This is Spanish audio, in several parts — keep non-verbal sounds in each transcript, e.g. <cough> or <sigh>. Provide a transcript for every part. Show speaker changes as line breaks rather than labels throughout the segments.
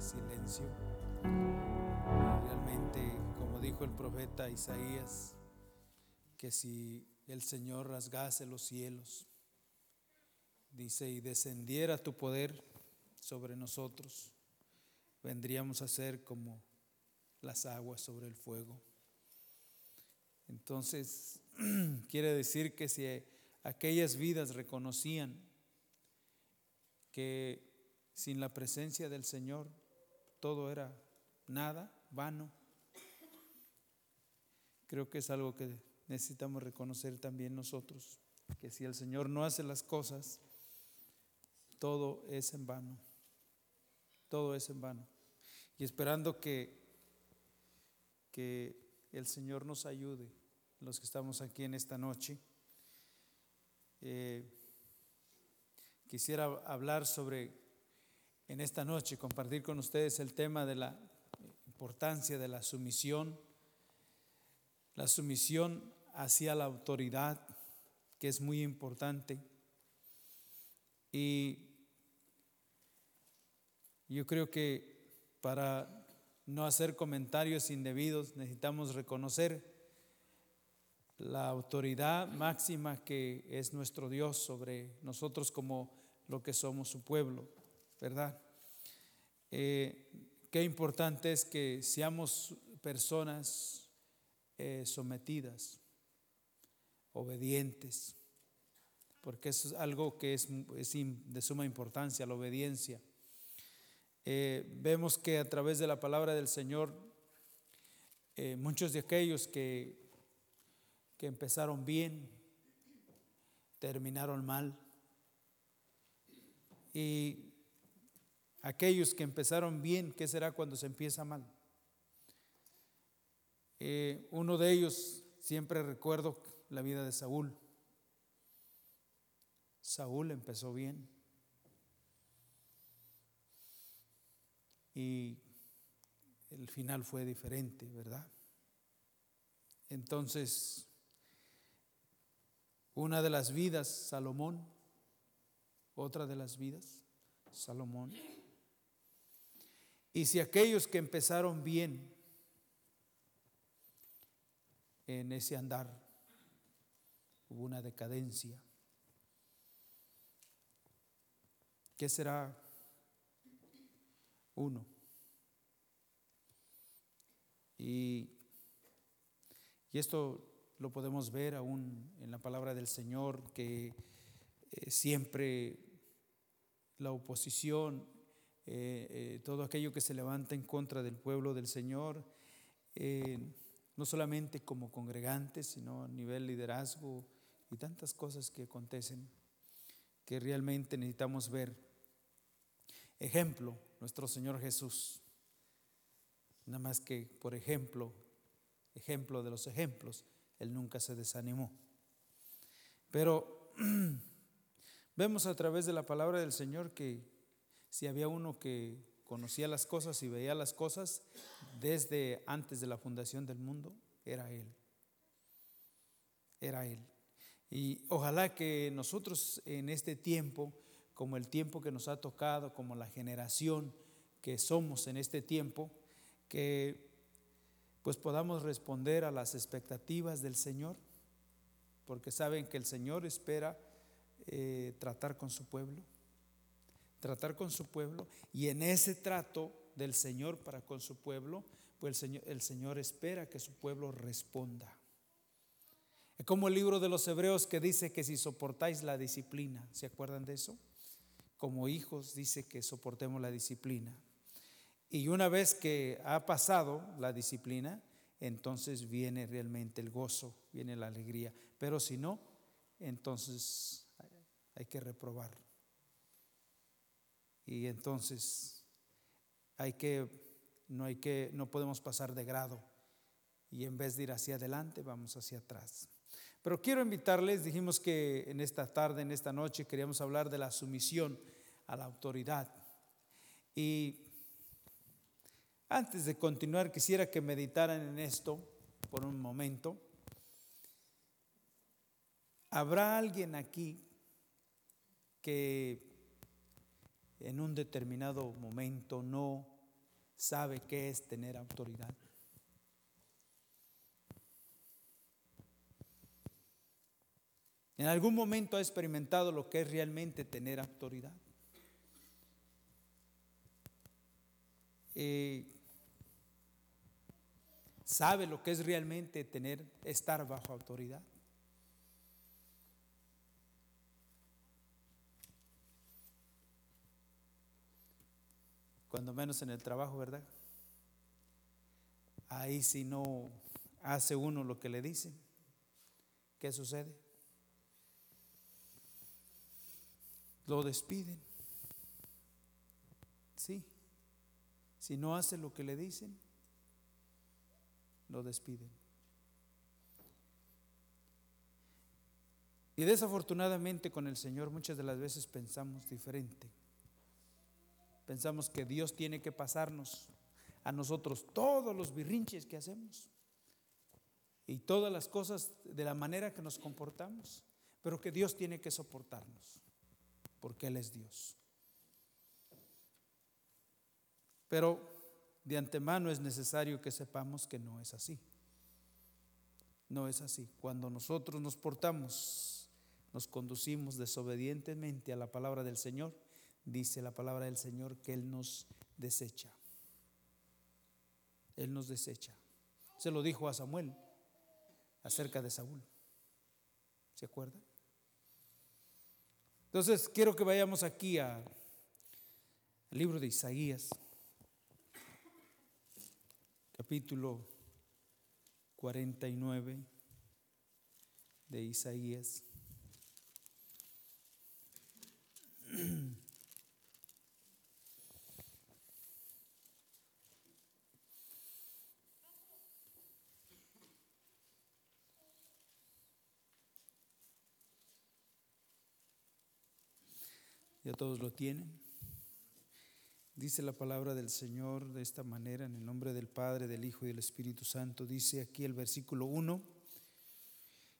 silencio. Realmente, como dijo el profeta Isaías, que si el Señor rasgase los cielos, dice, y descendiera tu poder sobre nosotros, vendríamos a ser como las aguas sobre el fuego. Entonces, <clears throat> quiere decir que si aquellas vidas reconocían que sin la presencia del Señor todo era nada, vano, creo que es algo que necesitamos reconocer también nosotros, que si el Señor no hace las cosas, todo es en vano, todo es en vano. Y esperando que, que el Señor nos ayude, los que estamos aquí en esta noche. Eh, quisiera hablar sobre, en esta noche, compartir con ustedes el tema de la importancia de la sumisión, la sumisión hacia la autoridad, que es muy importante. Y yo creo que para no hacer comentarios indebidos necesitamos reconocer la autoridad máxima que es nuestro Dios sobre nosotros como lo que somos su pueblo, ¿verdad? Eh, qué importante es que seamos personas eh, sometidas obedientes, porque eso es algo que es, de suma importancia, la obediencia. Eh, vemos que a través de la palabra del Señor, muchos de aquellos que, que empezaron bien, terminaron mal. Y aquellos que empezaron bien, ¿qué será cuando se empieza mal? Eh, uno de ellos, siempre recuerdo la vida de Saúl. Saúl empezó bien. Y el final fue diferente, ¿verdad? Entonces, una de las vidas, Salomón, otra de las vidas, Salomón. Y si aquellos que empezaron bien en ese andar hubo una decadencia. ¿Qué será uno? Y, esto lo podemos ver aún en la palabra del Señor, que eh, siempre la oposición, eh, eh, todo aquello que se levanta en contra del pueblo del Señor, no solamente como congregantes, sino a nivel liderazgo, y tantas cosas que acontecen que realmente necesitamos ver. Ejemplo, nuestro Señor Jesús. Nada más que, por ejemplo, ejemplo de los ejemplos, Él nunca se desanimó. Pero <clears throat> vemos a través de la palabra del Señor que si había uno que conocía las cosas y veía las cosas desde antes de la fundación del mundo, era Él. Era Él. Y ojalá que nosotros en este tiempo, como el tiempo que nos ha tocado, como la generación que somos en este tiempo, que pues podamos responder a las expectativas del Señor, porque saben que el Señor espera eh, tratar con su pueblo, tratar con su pueblo, y en ese trato del Señor para con su pueblo, pues el Señor, el Señor espera que su pueblo responda. Es como el libro de los Hebreos que dice que si soportáis la disciplina, ¿se acuerdan de eso? Como hijos dice que soportemos la disciplina. Y una vez que ha pasado la disciplina, entonces viene realmente el gozo, viene la alegría. Pero si no, entonces hay que reprobar. Y entonces hay que no hay que no podemos pasar de grado y en vez de ir hacia adelante vamos hacia atrás. Pero quiero invitarles, dijimos que en esta tarde, en esta noche, queríamos hablar de la sumisión a la autoridad. Y antes de continuar, quisiera que meditaran en esto por un momento. ¿Habrá alguien aquí que en un determinado momento no sabe qué es tener autoridad. En algún momento ha experimentado lo que es realmente tener autoridad. Eh, sabe lo que es realmente tener, estar bajo autoridad. Cuando menos en el trabajo, ¿verdad? Ahí si no hace uno lo que le dicen, ¿qué sucede? Lo despiden. Sí. Si no hace lo que le dicen, lo despiden. Y desafortunadamente con el Señor muchas de las veces pensamos diferente. Pensamos que Dios tiene que pasarnos a nosotros todos los birrinches que hacemos y todas las cosas de la manera que nos comportamos, pero que Dios tiene que soportarnos, porque Él es Dios. Pero de antemano es necesario que sepamos que no es así. No es así. Cuando nosotros nos portamos, nos conducimos desobedientemente a la palabra del Señor, dice la palabra del Señor que Él nos desecha. Él nos desecha. Se lo dijo a Samuel acerca de Saúl. ¿Se acuerda? Entonces, quiero que vayamos aquí al libro de Isaías capítulo 49 de Isaías. <clears throat> Ya todos lo tienen. Dice la palabra del Señor de esta manera, en el nombre del Padre, del Hijo y del Espíritu Santo. Dice aquí el versículo 1,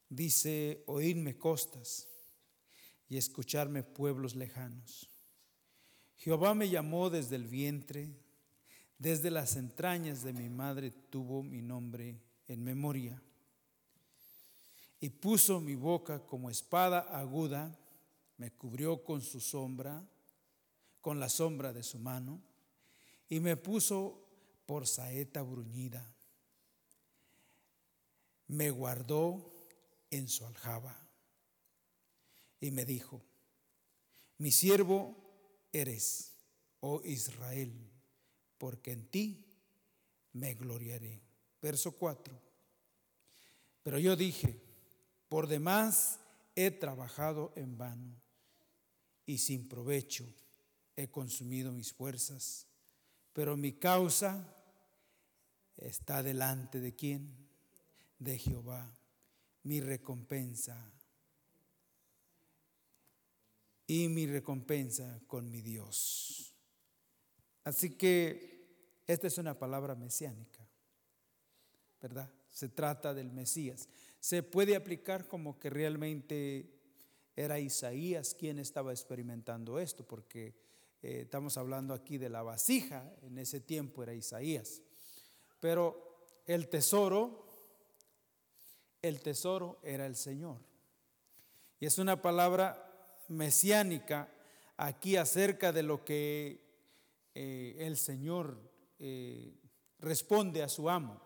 dice, oídme costas y escucharme pueblos lejanos. Jehová me llamó desde el vientre, desde las entrañas de mi madre tuvo mi nombre en memoria. Y puso mi boca como espada aguda, me cubrió con su sombra con la sombra de su mano y me puso por saeta bruñida. Me guardó en su aljaba y me dijo, mi siervo eres, oh Israel, porque en ti me gloriaré. Verso 4. Pero yo dije, por demás he trabajado en vano y sin provecho he consumido mis fuerzas, pero mi causa está delante de quién? De Jehová, mi recompensa. Y mi recompensa con mi Dios. Así que esta es una palabra mesiánica, ¿verdad? Se trata del Mesías. Se puede aplicar como que realmente era Isaías quien estaba experimentando esto, porque eh, estamos hablando aquí de la vasija, en ese tiempo era Isaías. Pero el tesoro, el tesoro era el Señor. Y es una palabra mesiánica aquí acerca de lo que eh, el Señor eh, responde a su amo.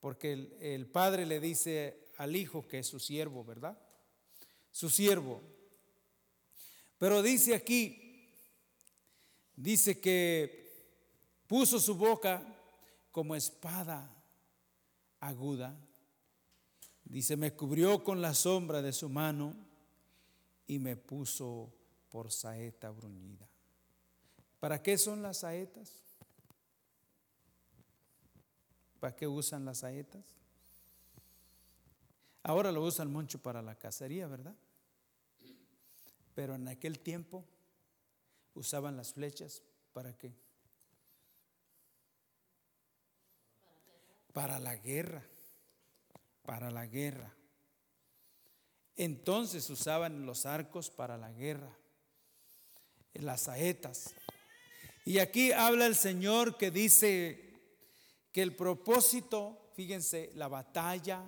Porque el, el padre le dice al hijo que es su siervo, ¿verdad? Su siervo. Pero dice aquí, dice que puso su boca como espada aguda. Dice, me cubrió con la sombra de su mano y me puso por saeta bruñida. ¿Para qué son las saetas? ¿Para qué usan las saetas? Ahora lo usan mucho para la cacería, ¿verdad? Pero en aquel tiempo usaban las flechas para qué? Para la guerra, para la guerra. Entonces usaban los arcos para la guerra. las saetas. Y aquí habla el Señor que dice que el propósito, fíjense, la batalla,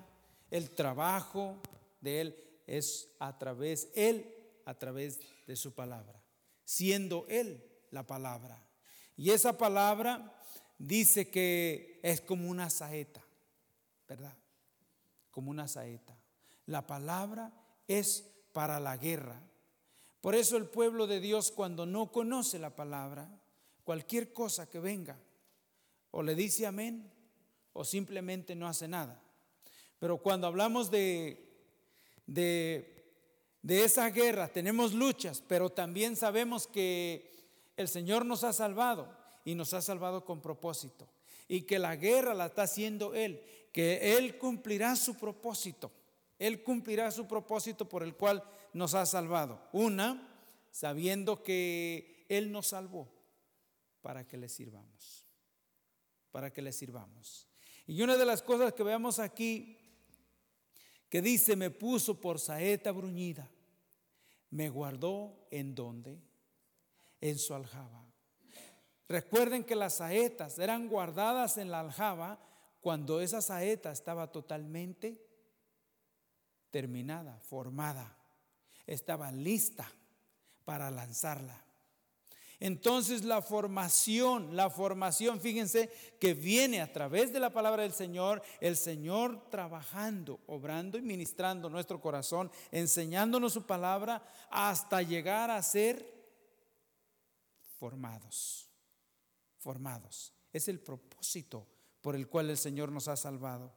el trabajo de Él es a través, Él a través de su palabra, siendo Él la palabra. Y esa palabra dice que es como una saeta, ¿verdad? Como una saeta. La palabra es para la guerra. Por eso el pueblo de Dios cuando no conoce la palabra, cualquier cosa que venga, o le dice amén, o simplemente no hace nada. Pero cuando hablamos de, de, de esa guerra, tenemos luchas, pero también sabemos que el Señor nos ha salvado y nos ha salvado con propósito. Y que la guerra la está haciendo Él, que Él cumplirá su propósito. Él cumplirá su propósito por el cual nos ha salvado. Una, sabiendo que Él nos salvó para que le sirvamos. Para que le sirvamos. Y una de las cosas que veamos aquí, que dice, me puso por saeta bruñida, me guardó en donde? En su aljaba. Recuerden que las saetas eran guardadas en la aljaba cuando esa saeta estaba totalmente terminada, formada, estaba lista para lanzarla. Entonces la formación, la formación, fíjense que viene a través de la palabra del Señor, el Señor trabajando, obrando y ministrando nuestro corazón, enseñándonos su palabra hasta llegar a ser formados, formados. Es el propósito por el cual el Señor nos ha salvado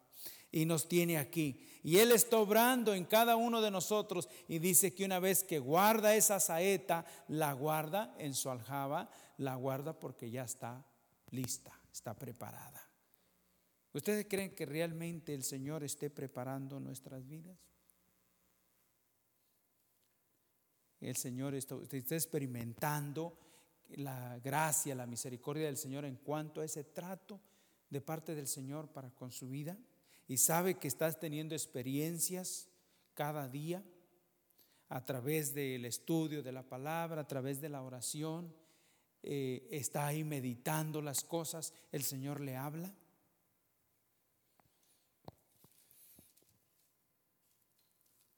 y nos tiene aquí. Y Él está obrando en cada uno de nosotros y dice que una vez que guarda esa saeta, la guarda en su aljaba, la guarda porque ya está lista, está preparada. ¿Ustedes creen que realmente el Señor esté preparando nuestras vidas? El Señor está, está experimentando la gracia, la misericordia del Señor en cuanto a ese trato de parte del Señor para con su vida y sabe que estás teniendo experiencias cada día a través del estudio de la palabra, a través de la oración, eh, está ahí meditando las cosas, el Señor le habla.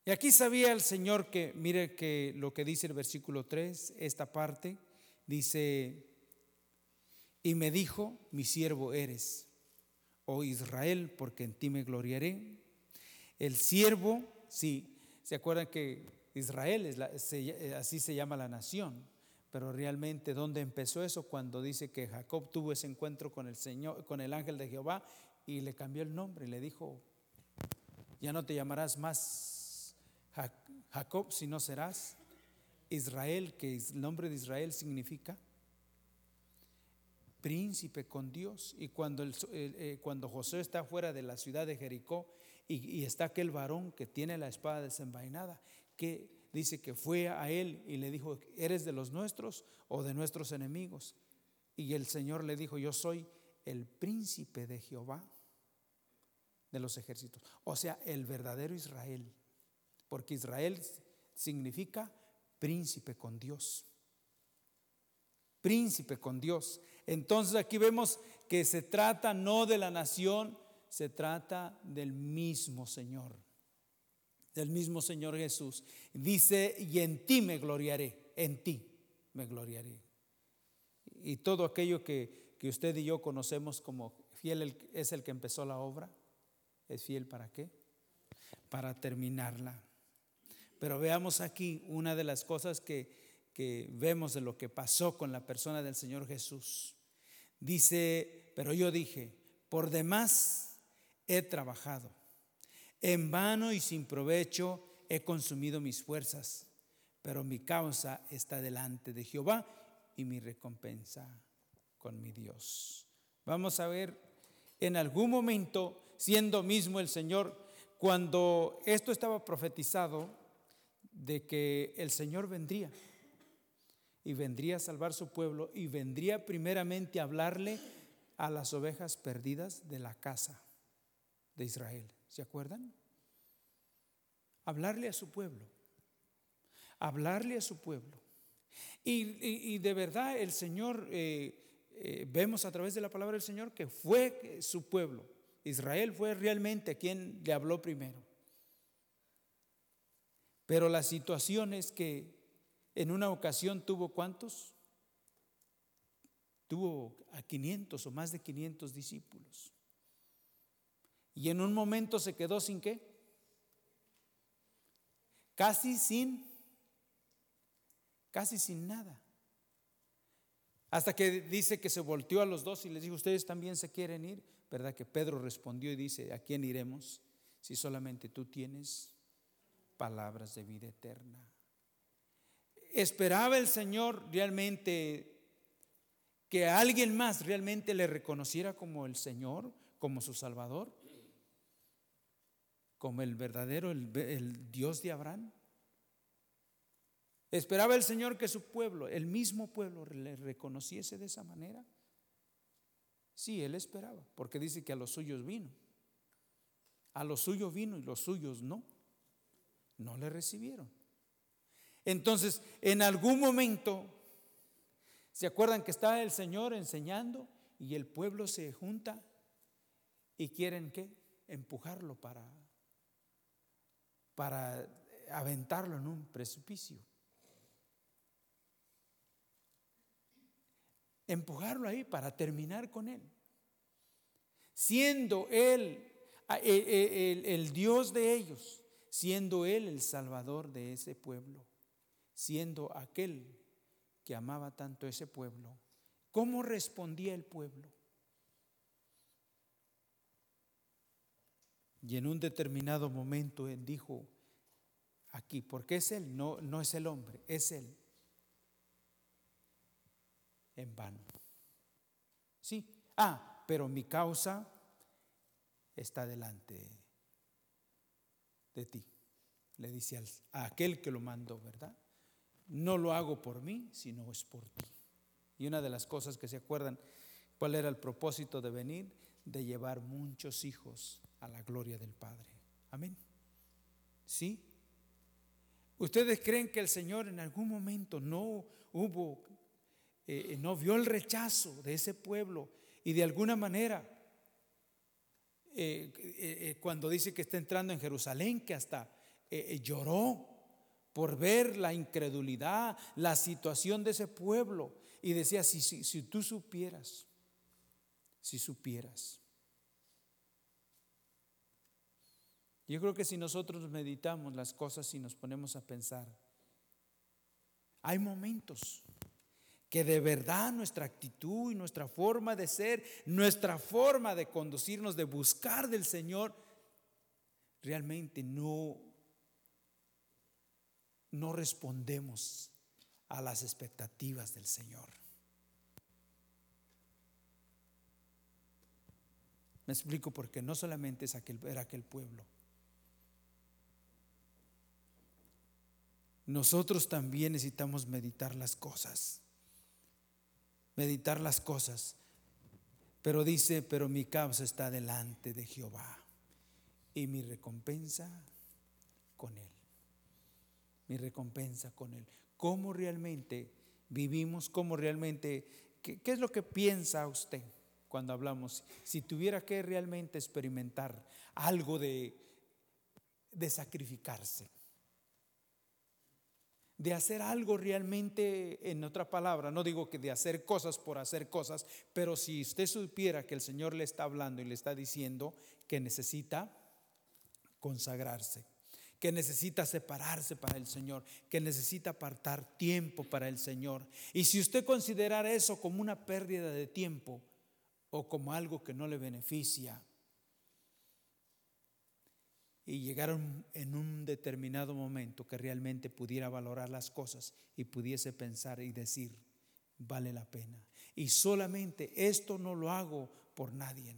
Y aquí sabía el Señor que, mire que lo que dice el versículo 3, esta parte, dice, y me dijo, mi siervo eres oh Israel, porque en ti me gloriaré. El siervo, sí, se acuerdan que Israel es eh, así se llama la nación, pero realmente dónde empezó eso cuando dice que Jacob tuvo ese encuentro con el Señor, con el ángel de Jehová y le cambió el nombre y le dijo, ya no te llamarás más Jacob, sino serás Israel, que el nombre de Israel significa príncipe con Dios. Y eh, cuando José está fuera de la ciudad de Jericó y, está aquel varón que tiene la espada desenvainada, que dice que fue a él y le dijo, ¿eres de los nuestros o de nuestros enemigos? Y el Señor le dijo, yo soy el príncipe de Jehová de los ejércitos. O sea, el verdadero Israel. Porque Israel significa príncipe con Dios. Príncipe con Dios. Entonces aquí vemos que se trata no de la nación, se trata del mismo Señor, del mismo Señor Jesús. Dice, y en ti me gloriaré, en ti me gloriaré. Y todo aquello que, que usted y yo conocemos como fiel es el que empezó la obra, ¿es fiel para qué? Para terminarla. Pero veamos aquí una de las cosas que que vemos de lo que pasó con la persona del Señor Jesús. Dice, pero yo dije, por demás he trabajado, en vano y sin provecho he consumido mis fuerzas, pero mi causa está delante de Jehová y mi recompensa con mi Dios. Vamos a ver, en algún momento, siendo mismo el Señor, cuando esto estaba profetizado de que el Señor vendría, y vendría a salvar su pueblo y vendría primeramente a hablarle a las ovejas perdidas de la casa de Israel. ¿Se acuerdan? Hablarle a su pueblo. Hablarle a su pueblo. Y, de verdad el Señor, eh, eh, vemos a través de la palabra del Señor que fue su pueblo. Israel fue realmente quien le habló primero. Pero la situación es que en una ocasión tuvo cuántos? Tuvo a 500 o más de 500 discípulos. Y en un momento se quedó sin qué? Casi sin, casi sin nada. Hasta que dice que se volteó a los dos y les dijo, ustedes también se quieren ir. ¿Verdad que Pedro respondió y dice, ¿a quién iremos si solamente tú tienes palabras de vida eterna? ¿Esperaba el Señor realmente que alguien más realmente le reconociera como el Señor, como su Salvador? como el verdadero, el, Dios de Abraham. ¿Esperaba el Señor que su pueblo, el mismo pueblo, le reconociese de esa manera? Sí, él esperaba, porque dice que a los suyos vino. A los suyos vino y los suyos no. No le recibieron. Entonces, en algún momento, ¿se acuerdan que está el Señor enseñando y el pueblo se junta y quieren qué? Empujarlo para para aventarlo en un precipicio. Empujarlo ahí para terminar con él. Siendo él e, e, el, el Dios de ellos, siendo él el Salvador de ese pueblo, siendo aquel que amaba tanto ese pueblo. ¿Cómo respondía el pueblo? Y en un determinado momento él dijo aquí, porque es él, no, no es el hombre, es él. En vano. Sí. Ah, pero mi causa está delante de ti. Le dice a aquel que lo mandó, ¿verdad? No lo hago por mí, sino es por ti. Y una de las cosas que se acuerdan, ¿cuál era el propósito de venir? De llevar muchos hijos a la gloria del Padre. Amén. ¿Sí? ¿Ustedes creen que el Señor en algún momento no hubo, eh, no vio el rechazo de ese pueblo y de alguna manera, eh, eh, cuando dice que está entrando en Jerusalén, que hasta lloró por ver la incredulidad, la situación de ese pueblo y decía, si, si, si tú supieras, si supieras. Yo creo que si nosotros meditamos las cosas y nos ponemos a pensar, hay momentos que de verdad nuestra actitud y nuestra forma de ser, nuestra forma de conducirnos, de buscar del Señor, realmente no, no respondemos a las expectativas del Señor. Me explico porque no solamente es aquel, era aquel pueblo, nosotros también necesitamos meditar las cosas. Meditar las cosas. Pero dice, pero mi causa está delante de Jehová y mi recompensa con él. Mi recompensa con él. ¿Cómo realmente vivimos? ¿Cómo realmente, qué, qué es lo que piensa usted cuando hablamos? Si tuviera que realmente experimentar algo de, de sacrificarse de hacer algo realmente, en otra palabra, no digo que de hacer cosas por hacer cosas, pero si usted supiera que el Señor le está hablando y le está diciendo que necesita consagrarse, que necesita separarse para el Señor, que necesita apartar tiempo para el Señor. Y si usted considerara eso como una pérdida de tiempo o como algo que no le beneficia, y llegaron en un determinado momento que realmente pudiera valorar las cosas y pudiese pensar y decir, vale la pena. Y solamente esto no lo hago por nadie.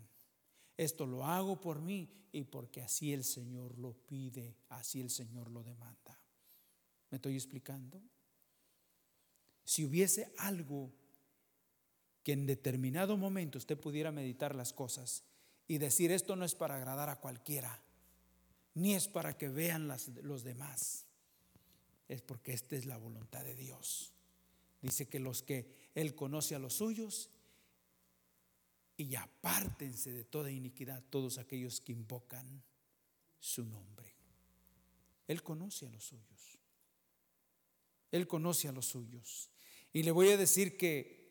Esto lo hago por mí y porque así el Señor lo pide, así el Señor lo demanda. ¿Me estoy explicando? Si hubiese algo que en determinado momento usted pudiera meditar las cosas y decir, esto no es para agradar a cualquiera, ni es para que vean las, los demás. Es porque esta es la voluntad de Dios. Dice que los que Él conoce a los suyos y apártense de toda iniquidad todos aquellos que invocan su nombre. Él conoce a los suyos. Él conoce a los suyos. Y le voy a decir que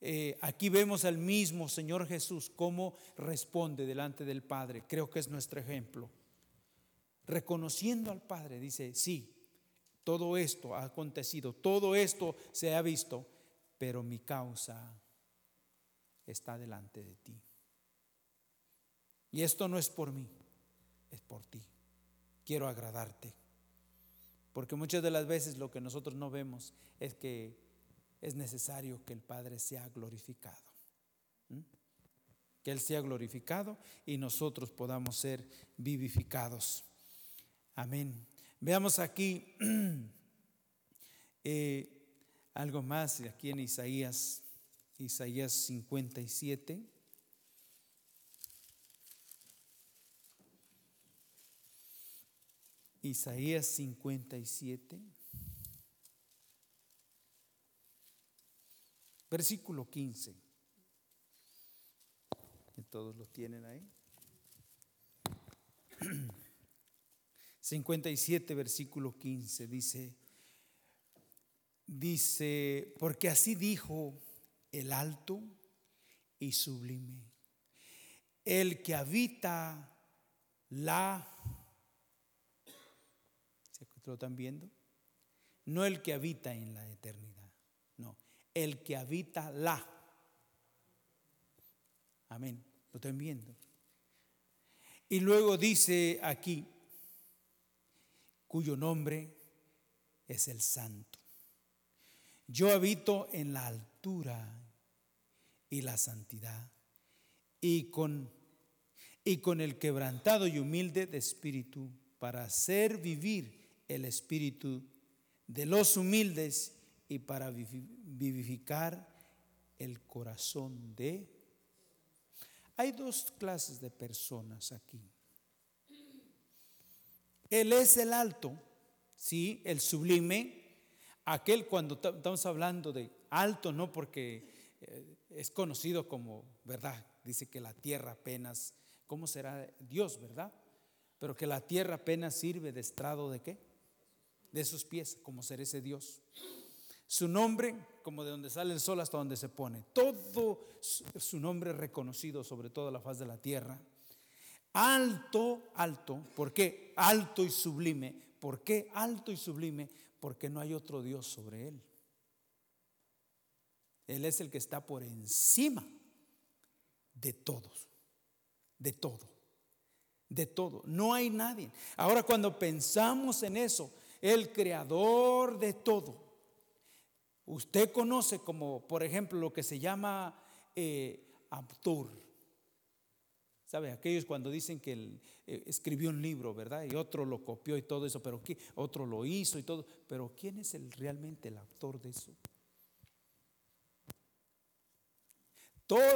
eh, aquí vemos al mismo Señor Jesús cómo responde delante del Padre. Creo que es nuestro ejemplo. Reconociendo al Padre, dice, sí, todo esto ha acontecido, todo esto se ha visto, pero mi causa está delante de ti. Y esto no es por mí, es por ti. Quiero agradarte. Porque muchas de las veces lo que nosotros no vemos es que es necesario que el Padre sea glorificado. Que Él sea glorificado y nosotros podamos ser vivificados. Amén. Veamos aquí <clears throat> eh, algo más aquí en Isaías Isaías 57. Isaías 57. Versículo 15. Que todos lo tienen ahí. <clears throat> 57, versículo 15, dice, dice, porque así dijo el alto y sublime, el que habita la... ¿Se lo están viendo? No el que habita en la eternidad, no, el que habita la. Amén, lo están viendo. Y luego dice aquí, cuyo nombre es el santo. Yo habito en la altura y la santidad, y con, y con el quebrantado y humilde de espíritu, para hacer vivir el espíritu de los humildes y para vivificar el corazón de... Hay dos clases de personas aquí. Él es el alto, sí, el sublime, aquel cuando estamos hablando de alto, no porque eh, es conocido como, ¿verdad? Dice que la tierra apenas, ¿cómo será Dios, verdad? Pero que la tierra apenas sirve de estrado de qué? De sus pies, como ser ese Dios. Su nombre, como de donde sale el sol hasta donde se pone. Todo su nombre reconocido sobre toda la faz de la tierra. Alto, alto. ¿Por qué? Alto y sublime. ¿Por qué alto y sublime? Porque no hay otro Dios sobre él. Él es el que está por encima de todos, de todo, de todo. No hay nadie. Ahora cuando pensamos en eso, el creador de todo, usted conoce como, por ejemplo, lo que se llama eh, ¿Sabe? Aquellos cuando dicen que él eh, escribió un libro, ¿verdad? Y otro lo copió y todo eso, pero otro lo hizo y todo. Pero ¿quién es el, realmente el autor de eso?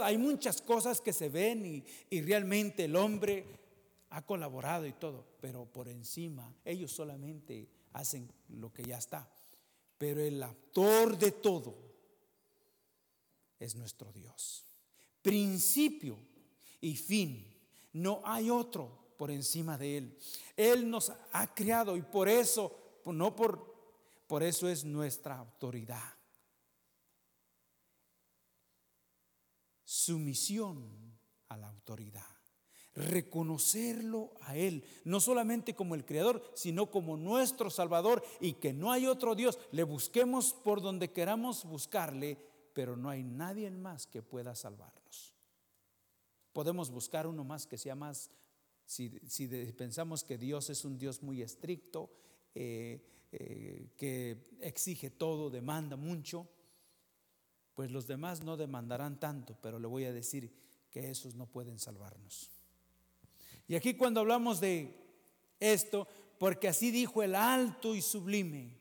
Hay muchas cosas que se ven y, realmente el hombre ha colaborado y todo, pero por encima ellos solamente hacen lo que ya está. Pero el autor de todo es nuestro Dios. Principio y fin. No hay otro por encima de Él. Él nos ha creado y por eso, no por, por eso es nuestra autoridad. Sumisión a la autoridad. Reconocerlo a Él, no solamente como el Creador, sino como nuestro Salvador y que no hay otro Dios. Le busquemos por donde queramos buscarle, pero no hay nadie más que pueda salvarnos. Podemos buscar uno más que sea más, si, pensamos que Dios es un Dios muy estricto, eh, eh, que exige todo, demanda mucho, pues los demás no demandarán tanto, pero le voy a decir que esos no pueden salvarnos. Y aquí cuando hablamos de esto, porque así dijo el alto y sublime,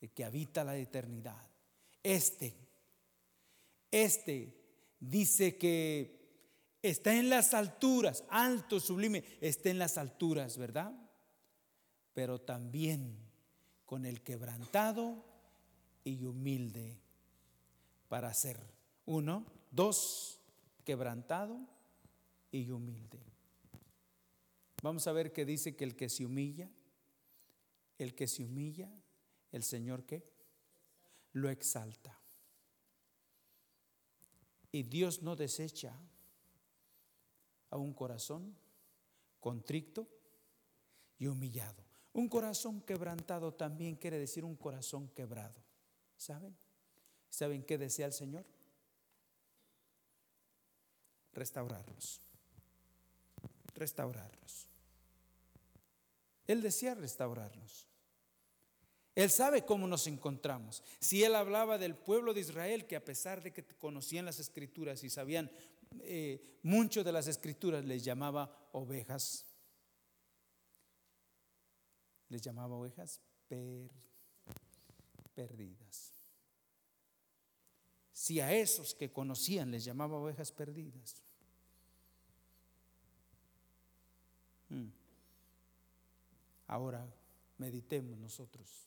el que habita la eternidad, este, este dice que está en las alturas, alto, sublime, está en las alturas, ¿verdad? Pero también con el quebrantado y humilde para hacer. Uno, dos, quebrantado y humilde. Vamos a ver que dice que el que se humilla, el que se humilla, el Señor qué? Lo exalta. Y Dios no desecha a un corazón contrito y humillado. Un corazón quebrantado también quiere decir un corazón quebrado. ¿Saben? ¿Saben qué desea el Señor? Restaurarlos. Restaurarlos. Él desea restaurarnos. Él sabe cómo nos encontramos. Si Él hablaba del pueblo de Israel, que a pesar de que conocían las escrituras y sabían eh, mucho de las escrituras, les llamaba ovejas. Les llamaba ovejas perdidas. Si a esos que conocían les llamaba ovejas perdidas. Hmm. Ahora meditemos nosotros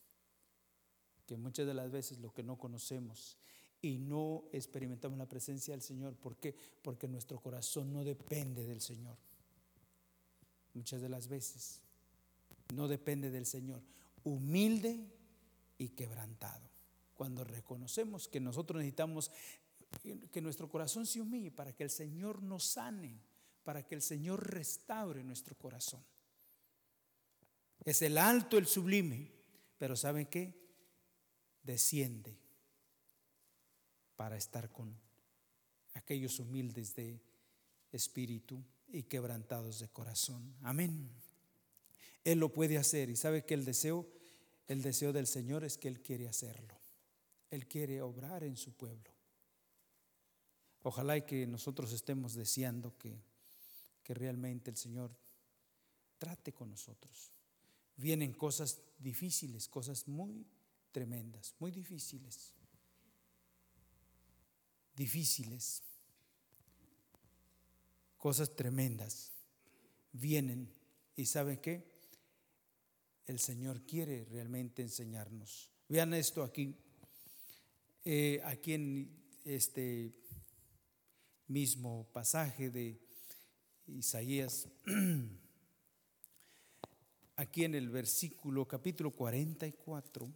que muchas de las veces lo que no conocemos y no experimentamos la presencia del Señor, ¿por qué? Porque nuestro corazón no depende del Señor. Muchas de las veces no depende del Señor. Humilde y quebrantado. Cuando reconocemos que nosotros necesitamos que nuestro corazón se humille para que el Señor nos sane, para que el Señor restaure nuestro corazón. Es el alto, el sublime, pero ¿saben qué? desciende para estar con aquellos humildes de espíritu y quebrantados de corazón. Amén. Él lo puede hacer y sabe que el deseo, el deseo del Señor es que Él quiere hacerlo. Él quiere obrar en su pueblo. Ojalá y que nosotros estemos deseando que, que realmente el Señor trate con nosotros. Vienen cosas difíciles, cosas muy tremendas, muy difíciles. Difíciles. Cosas tremendas vienen y ¿saben qué? El Señor quiere realmente enseñarnos. Vean esto aquí. Eh, aquí en este mismo pasaje de Isaías <clears throat> aquí en el versículo capítulo 44.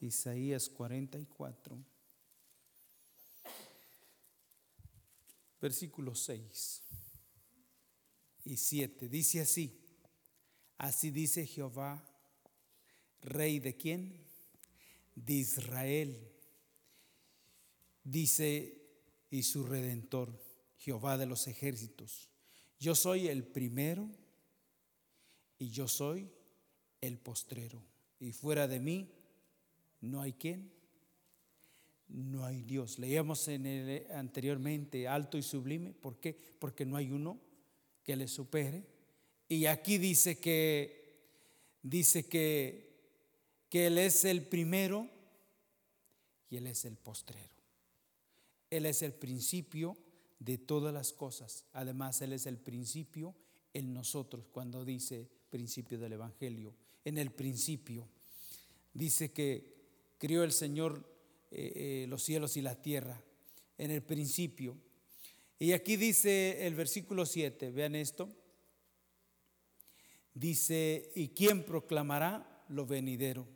Isaías 44, versículo 6 y 7. Dice así, así dice Jehová, rey de quién? De Israel. Dice y su redentor, Jehová de los ejércitos. Yo soy el primero y yo soy el postrero. Y fuera de mí no hay quien, no hay Dios. Leíamos en el anteriormente alto y sublime, ¿por qué? Porque no hay uno que le supere. Y aquí dice que dice que que él es el primero y él es el postrero. Él es el principio de todas las cosas. Además, él es el principio en nosotros cuando dice principio del evangelio. En el principio dice que crió el Señor eh, eh, los cielos y la tierra en el principio. Y aquí dice el versículo 7, vean esto. Dice, ¿y quién proclamará lo venidero?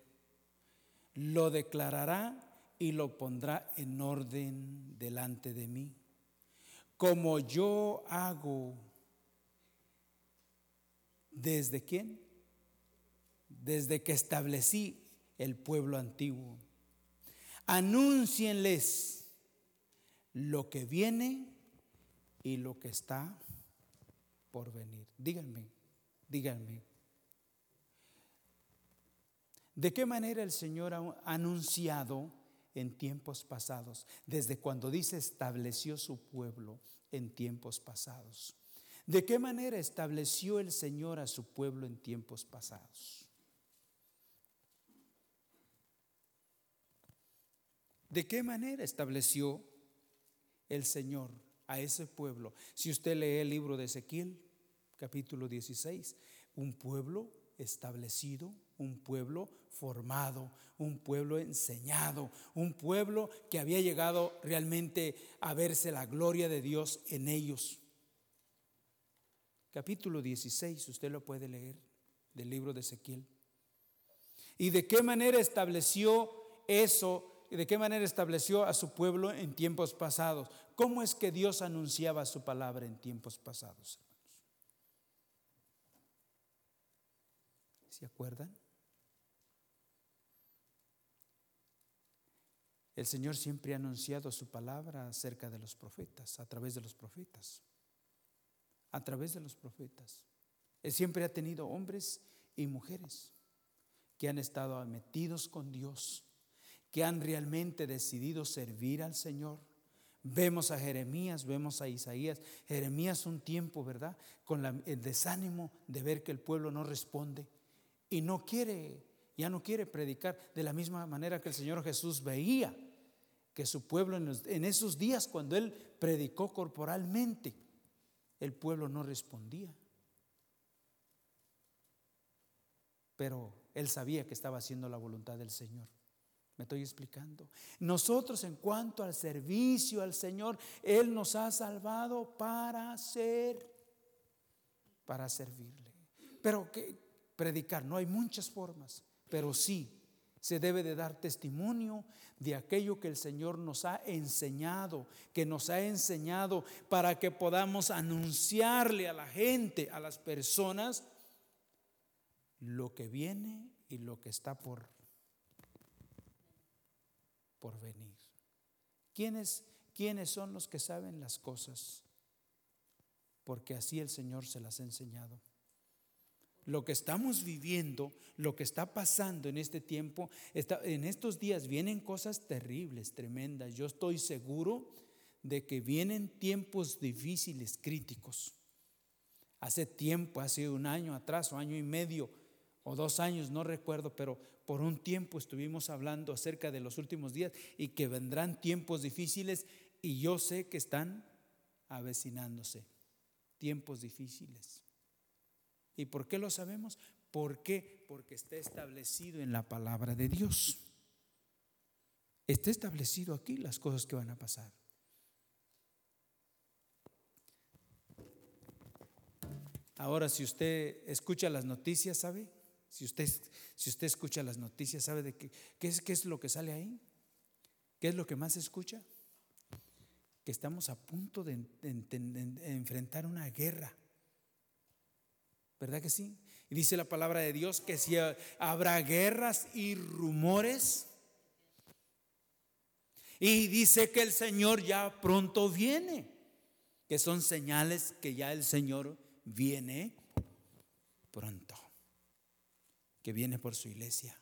Lo declarará y lo pondrá en orden delante de mí. Como yo hago desde quién? Desde que establecí el pueblo antiguo. Anúncienles lo que viene y lo que está por venir. Díganme, díganme. ¿De qué manera el Señor ha anunciado en tiempos pasados? Desde cuando dice estableció su pueblo en tiempos pasados. ¿De qué manera estableció el Señor a su pueblo en tiempos pasados? ¿De qué manera estableció el Señor a ese pueblo. Si usted lee el libro de Ezequiel, capítulo 16, un pueblo establecido, un pueblo formado, un pueblo enseñado, un pueblo que había llegado realmente a verse la gloria de Dios en ellos. Capítulo 16, usted lo puede leer del libro de Ezequiel. ¿Y de qué manera estableció eso? ¿De qué manera estableció a su pueblo en tiempos pasados? ¿Cómo es que Dios anunciaba su palabra en tiempos pasados, ¿Se acuerdan? El Señor siempre ha anunciado su palabra acerca de los profetas, a través de los profetas, a través de los profetas. Él siempre ha tenido hombres y mujeres que han estado metidos con Dios, que han realmente decidido servir al Señor. Vemos a Jeremías, vemos a Isaías. Jeremías un tiempo, ¿verdad? Con el desánimo de ver que el pueblo no responde y no quiere, ya no quiere predicar de la misma manera que el Señor Jesús veía que su pueblo en, esos días cuando él predicó corporalmente, el pueblo no respondía. Pero él sabía que estaba haciendo la voluntad del Señor. Me estoy explicando. Nosotros en cuanto al servicio al Señor, Él nos ha salvado para ser, para servirle. Pero que predicar. No hay muchas formas, pero sí se debe de dar testimonio de aquello que el Señor nos ha enseñado, que nos ha enseñado para que podamos anunciarle a la gente, a las personas, lo que viene y lo que está por, por venir. ¿Quiénes, ¿Quiénes son los que saben las cosas? Porque así el Señor se las ha enseñado lo que estamos viviendo, lo que está pasando en este tiempo, en estos días vienen cosas terribles, tremendas. Yo estoy seguro de que vienen tiempos difíciles, críticos. Hace tiempo, hace un año atrás o año y medio o dos años, no recuerdo, pero por un tiempo estuvimos hablando acerca de los últimos días y que vendrán tiempos difíciles y yo sé que están avecinándose, tiempos difíciles. ¿Y por qué lo sabemos? ¿Por qué? Porque está establecido en la palabra de Dios. Está establecido aquí las cosas que van a pasar. Ahora, si usted escucha las noticias, ¿sabe? Si usted, si usted escucha las noticias, ¿sabe de qué, qué, es, qué es lo que sale ahí? ¿Qué es lo que más se escucha? Que estamos a punto de enfrentar una guerra. ¿Verdad que sí? Y dice la palabra de Dios que si habrá guerras y rumores. Y dice que el Señor ya pronto viene, que son señales que ya el Señor viene pronto, que viene por su iglesia,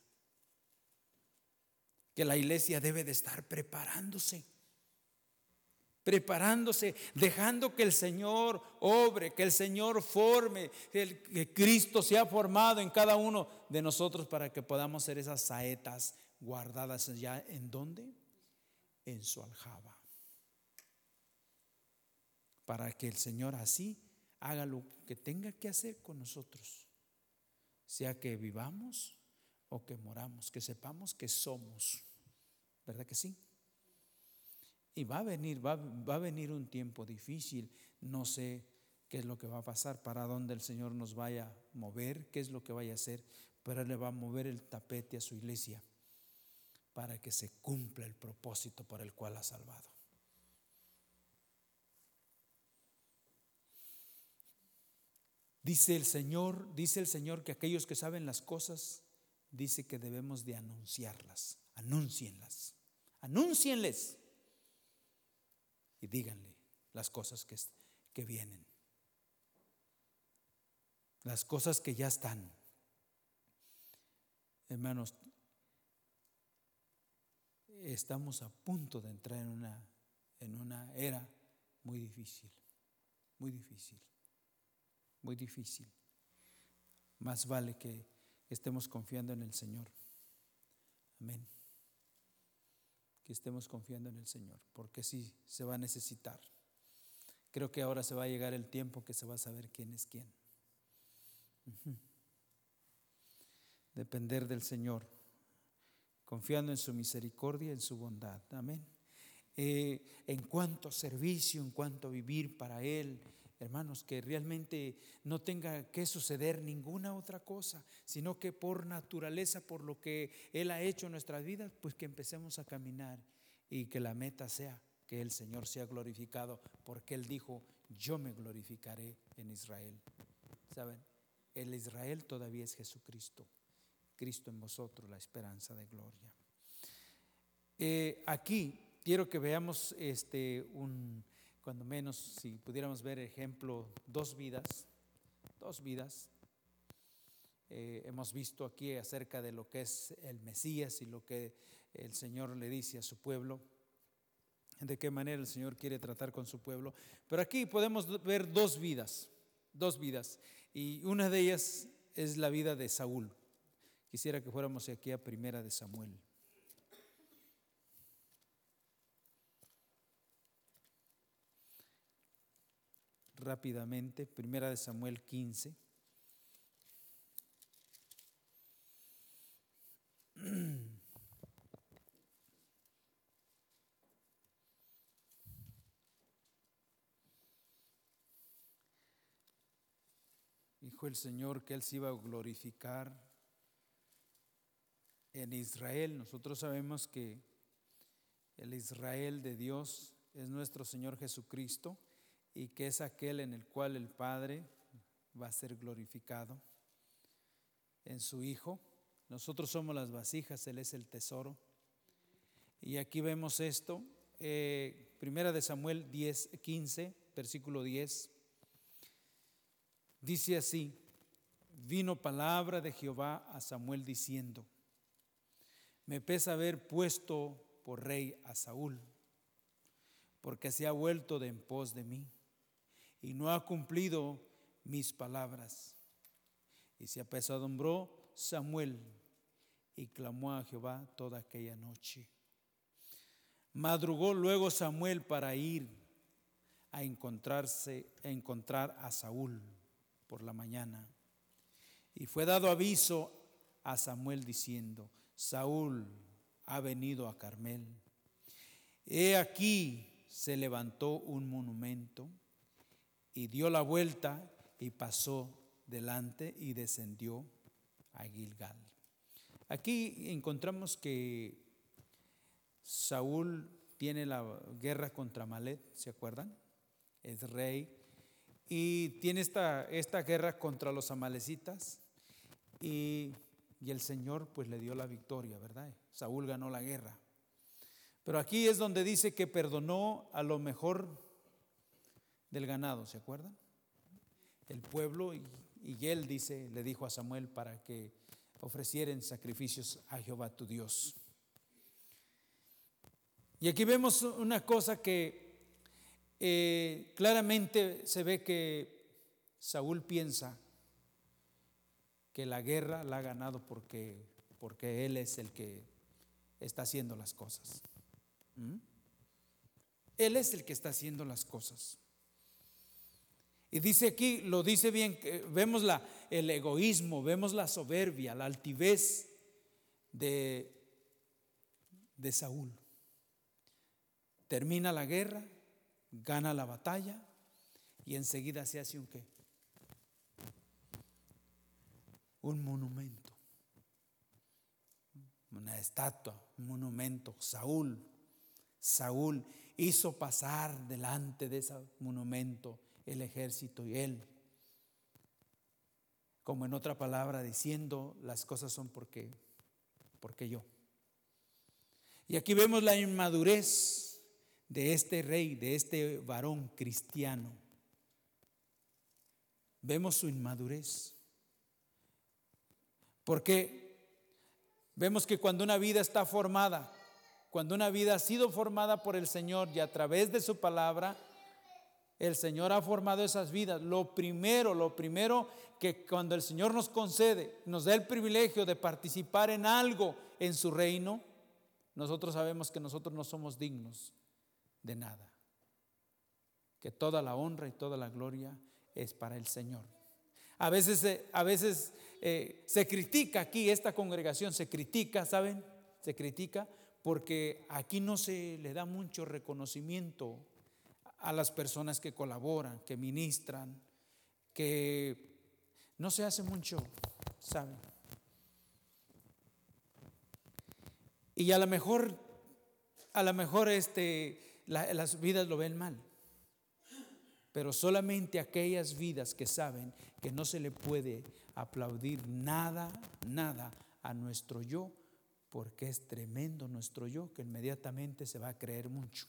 que la iglesia debe de estar preparándose preparándose, dejando que el Señor obre, que el Señor forme, que Cristo sea formado en cada uno de nosotros para que podamos ser esas saetas guardadas ya en dónde? En su aljaba. Para que el Señor así haga lo que tenga que hacer con nosotros, sea que vivamos o que moramos, que sepamos que somos. ¿Verdad que sí? Y va a venir, va, a venir un tiempo difícil. No sé qué es lo que va a pasar, para dónde el Señor nos vaya a mover, qué es lo que vaya a hacer, pero Él le va a mover el tapete a su iglesia para que se cumpla el propósito por el cual ha salvado. Dice el Señor, dice el Señor que aquellos que saben las cosas, dice que debemos de anunciarlas, anúncienlas, anúncienles. Y díganle las cosas que, que vienen, las cosas que ya están. Hermanos, estamos a punto de entrar en una, en una era muy difícil, muy difícil, muy difícil. Más vale que estemos confiando en el Señor. Amén que estemos confiando en el Señor, porque sí se va a necesitar. creo que ahora se va a llegar el tiempo que se va a saber quién es quién. Depender del Señor, confiando en su misericordia, en su bondad. Amén. Eh, en cuanto servicio, en cuanto vivir para Él, hermanos, que realmente no tenga que suceder ninguna otra cosa, sino que por naturaleza, por lo que Él ha hecho en nuestras vidas, pues que empecemos a caminar y que la meta sea que el Señor sea glorificado, porque Él dijo, yo me glorificaré en Israel. ¿Saben? El Israel todavía es Jesucristo, Cristo en vosotros, la esperanza de gloria. Eh, aquí quiero que veamos este un cuando menos si pudiéramos ver ejemplo dos vidas, dos vidas. Eh, hemos visto aquí acerca de lo que es el Mesías y lo que el Señor le dice a su pueblo de qué manera el Señor quiere tratar con su pueblo. Pero aquí podemos ver dos vidas, dos vidas. Y una de ellas es la vida de Saúl. Quisiera que fuéramos aquí a primera de Samuel. Rápidamente, primera de Samuel 15. <clears throat> Dijo el Señor que Él se iba a glorificar en Israel. Nosotros sabemos que el Israel de Dios es nuestro Señor Jesucristo y que es aquel en el cual el Padre va a ser glorificado en su Hijo. Nosotros somos las vasijas, Él es el tesoro. Y aquí vemos esto, eh, primera de Samuel 10, 15, versículo 10. Dice así, vino palabra de Jehová a Samuel diciendo, me pesa haber puesto por rey a Saúl, porque se ha vuelto de en pos de mí y no ha cumplido mis palabras. Y se apesadumbró Samuel y clamó a Jehová toda aquella noche. Madrugó luego Samuel para ir a encontrarse, a encontrar a Saúl por la mañana. Y fue dado aviso a Samuel diciendo, Saúl ha venido a Carmel. He aquí se levantó un monumento y dio la vuelta y pasó delante y descendió a Gilgal. Aquí encontramos que Saúl tiene la guerra contra Malet, ¿se acuerdan? Es rey y tiene esta, esta guerra contra los amalecitas y, y el Señor pues le dio la victoria, ¿verdad? Saúl ganó la guerra. Pero aquí es donde dice que perdonó a lo mejor del ganado, ¿se acuerdan? El pueblo y, él dice, le dijo a Samuel para que ofrecieran sacrificios a Jehová tu Dios. Y aquí vemos una cosa que eh, claramente se ve que Saúl piensa que la guerra la ha ganado porque, porque él es el que está haciendo las cosas. ¿Mm? Él es el que está haciendo las cosas. Y dice aquí, lo dice bien, vemos el egoísmo, vemos la soberbia, la altivez de, de Saúl. Termina la guerra, gana la batalla y enseguida se hace un qué? Un monumento, una estatua, un monumento. Saúl, Saúl hizo pasar delante de ese monumento el ejército y él, como en otra palabra, diciendo las cosas son porque, porque yo. Y aquí vemos la inmadurez de este rey, de este varón cristiano. Vemos su inmadurez. Porque vemos que cuando una vida está formada, cuando una vida ha sido formada por el Señor y a través de su palabra, el Señor ha formado esas vidas. Lo primero, lo primero que cuando el Señor nos concede, nos da el privilegio de participar en algo en su reino, nosotros sabemos que nosotros no somos dignos de nada. que toda la honra y toda la gloria es para el Señor. A veces, eh, a veces eh, se critica aquí, esta congregación se critica, ¿saben? Se critica porque aquí no se le da mucho reconocimiento a las personas que colaboran, que ministran, que no se hace mucho, ¿saben? Y a lo mejor, a lo mejor este, las vidas lo ven mal. Pero solamente aquellas vidas que saben que no se le puede aplaudir nada, nada a nuestro yo, porque es tremendo nuestro yo, que inmediatamente se va a creer mucho.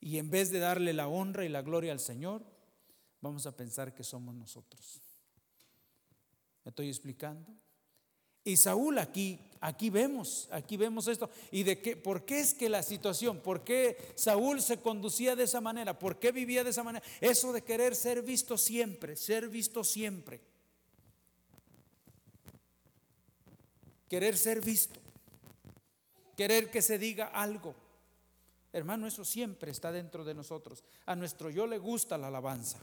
Y en vez de darle la honra y la gloria al Señor, vamos a pensar que somos nosotros. ¿Me estoy explicando? Y Saúl aquí, aquí vemos, aquí vemos esto. ¿Y de qué? ¿Por qué es que la situación? ¿Por qué Saúl se conducía de esa manera? ¿Por qué vivía de esa manera? Eso de querer ser visto siempre, ser visto siempre. Querer ser visto. Querer que se diga algo. Hermano, eso siempre está dentro de nosotros. A nuestro yo le gusta la alabanza.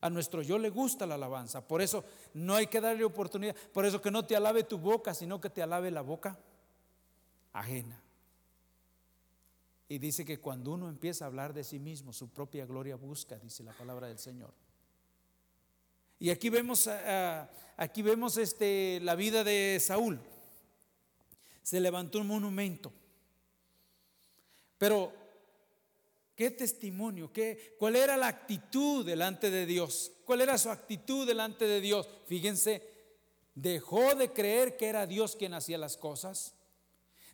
A nuestro yo le gusta la alabanza. Por eso no hay que darle oportunidad. Por eso que no te alabe tu boca, sino que te alabe la boca ajena. Y dice que cuando uno empieza a hablar de sí mismo, su propia gloria busca, dice la palabra del Señor. Y aquí vemos, aquí vemos este, la vida de Saúl. Se levantó un monumento. Pero ¿Qué testimonio? ¿Qué, ¿Cuál era la actitud delante de Dios? ¿Cuál era su actitud delante de Dios? Fíjense, dejó de creer que era Dios quien hacía las cosas.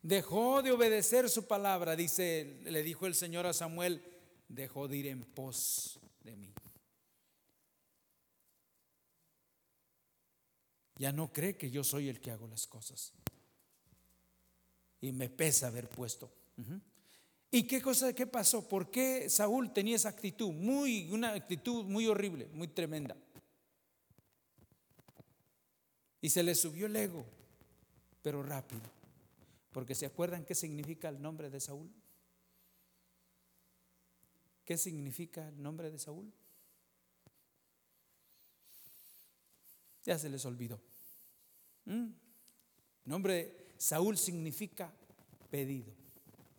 Dejó de obedecer su palabra, dice, le dijo el Señor a Samuel, dejó de ir en pos de mí. Ya no cree que yo soy el que hago las cosas. Y me pesa haber puesto. ¿Y qué cosa, qué pasó? ¿Por qué Saúl tenía esa actitud? Muy, una actitud muy horrible, muy tremenda. Y se le subió el ego, pero rápido. Porque se acuerdan qué significa el nombre de Saúl. ¿Qué significa el nombre de Saúl? Ya se les olvidó. ¿Mm? Nombre de Saúl significa pedido.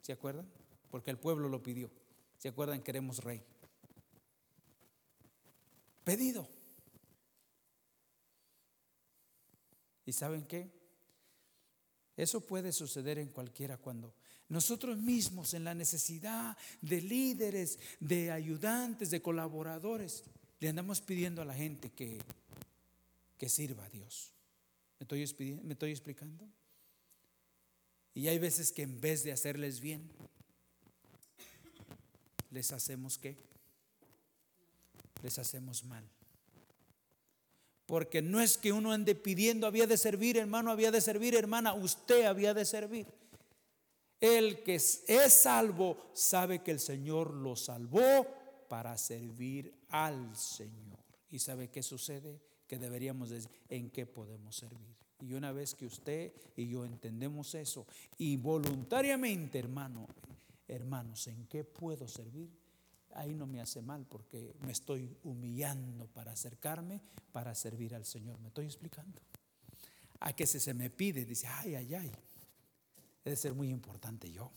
¿Se acuerdan? Porque el pueblo lo pidió. ¿Se acuerdan? Queremos rey. Pedido. ¿Y saben qué? Eso puede suceder en cualquiera cuando nosotros mismos en la necesidad de líderes, de ayudantes, de colaboradores, le andamos pidiendo a la gente que, que sirva a Dios. ¿Me estoy, ¿Me estoy explicando? Y hay veces que en vez de hacerles bien, les hacemos qué? Les hacemos mal. Porque no es que uno ande pidiendo, había de servir, hermano, había de servir, hermana, usted había de servir. El que es salvo sabe que el Señor lo salvó para servir al Señor. ¿Y sabe qué sucede? Que deberíamos decir, ¿en qué podemos servir? Y una vez que usted y yo entendemos eso, y voluntariamente, hermano, hermanos, ¿en qué puedo servir? Ahí no me hace mal porque me estoy humillando para acercarme, para servir al Señor. ¿Me estoy explicando? A que si se me pide, dice, ay, ay, ay, debe ser muy importante yo.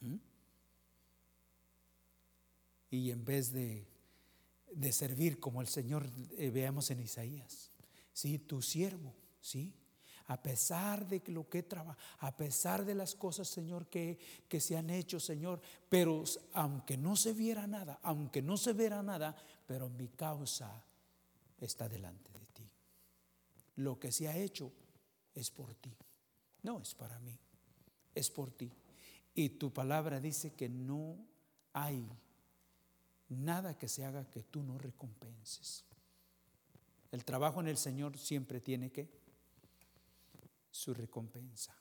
¿Mm? Y en vez de, de servir como el Señor, eh, veamos en Isaías, sí, tu siervo, sí, a pesar de lo que trabaja, a pesar de las cosas, Señor, que, que se han hecho, Señor, pero aunque no se viera nada, aunque no se viera nada, pero mi causa está delante de ti. Lo que se ha hecho es por ti, no es para mí, es por ti. Y tu palabra dice que no hay nada que se haga que tú no recompenses. El trabajo en el Señor siempre tiene que su recompensa,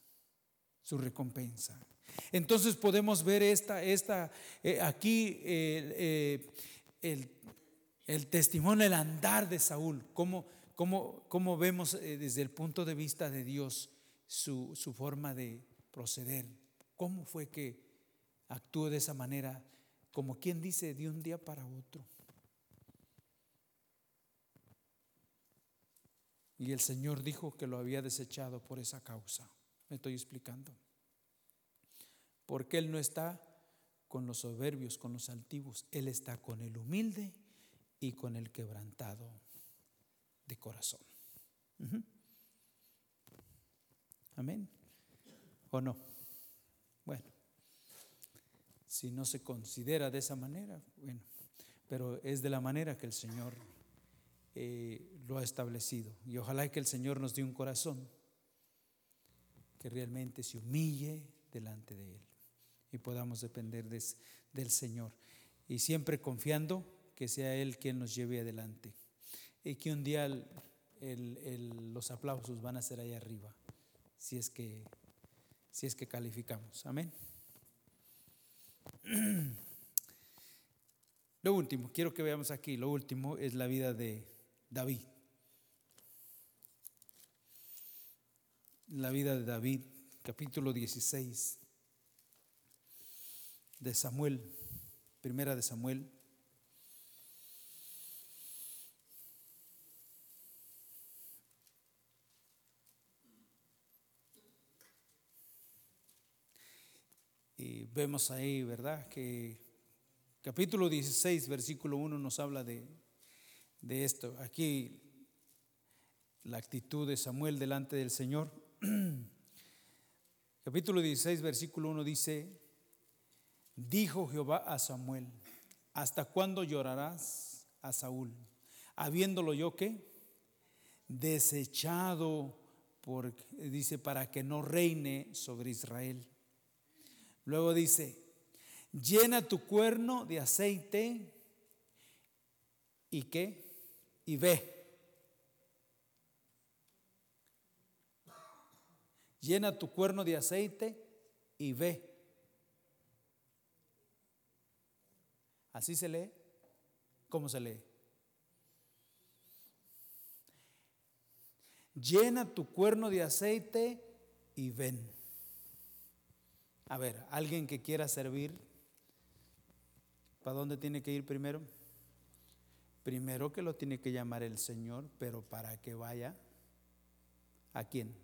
su recompensa. Entonces podemos ver esta, esta eh, aquí eh, el, el, testimonio, el andar de Saúl, cómo, cómo, cómo vemos eh, desde el punto de vista de Dios su, su forma de proceder, ¿Cómo fue que actuó de esa manera? Como quien dice, de un día para otro. Y el Señor dijo que lo había desechado por esa causa. Me estoy explicando. Porque Él no está con los soberbios, con los altivos. Él está con el humilde y con el quebrantado de corazón. Amén. ¿O no? Bueno, si no se considera de esa manera, bueno, pero es de la manera que el Señor eh, lo ha establecido. Y ojalá que el Señor nos dé un corazón que realmente se humille delante de Él y podamos depender del Señor. Y siempre confiando que sea Él quien nos lleve adelante. Y que un día los aplausos van a ser ahí arriba, si es que, si es que calificamos. Amén. <clears throat> Lo último, quiero que veamos aquí, lo último es la vida de David. La vida de David, capítulo 16 de Samuel, primera de Samuel. Y vemos ahí, ¿verdad? Que capítulo 16, versículo 1 nos habla de, de esto. Aquí la actitud de Samuel delante del Señor. <clears throat> capítulo 16, versículo 1 dice, Dijo Jehová a Samuel, ¿hasta cuándo llorarás a Saúl? Habiéndolo yo que desechado por, dice, para que no reine sobre Israel. Luego dice, llena tu cuerno de aceite y qué? Y ve. Llena tu cuerno de aceite y ve. ¿Así se lee? ¿Cómo se lee? Llena tu cuerno de aceite y ven. A ver, alguien que quiera servir, ¿para dónde tiene que ir primero? Primero que lo tiene que llamar el Señor, pero para que vaya, ¿a quién?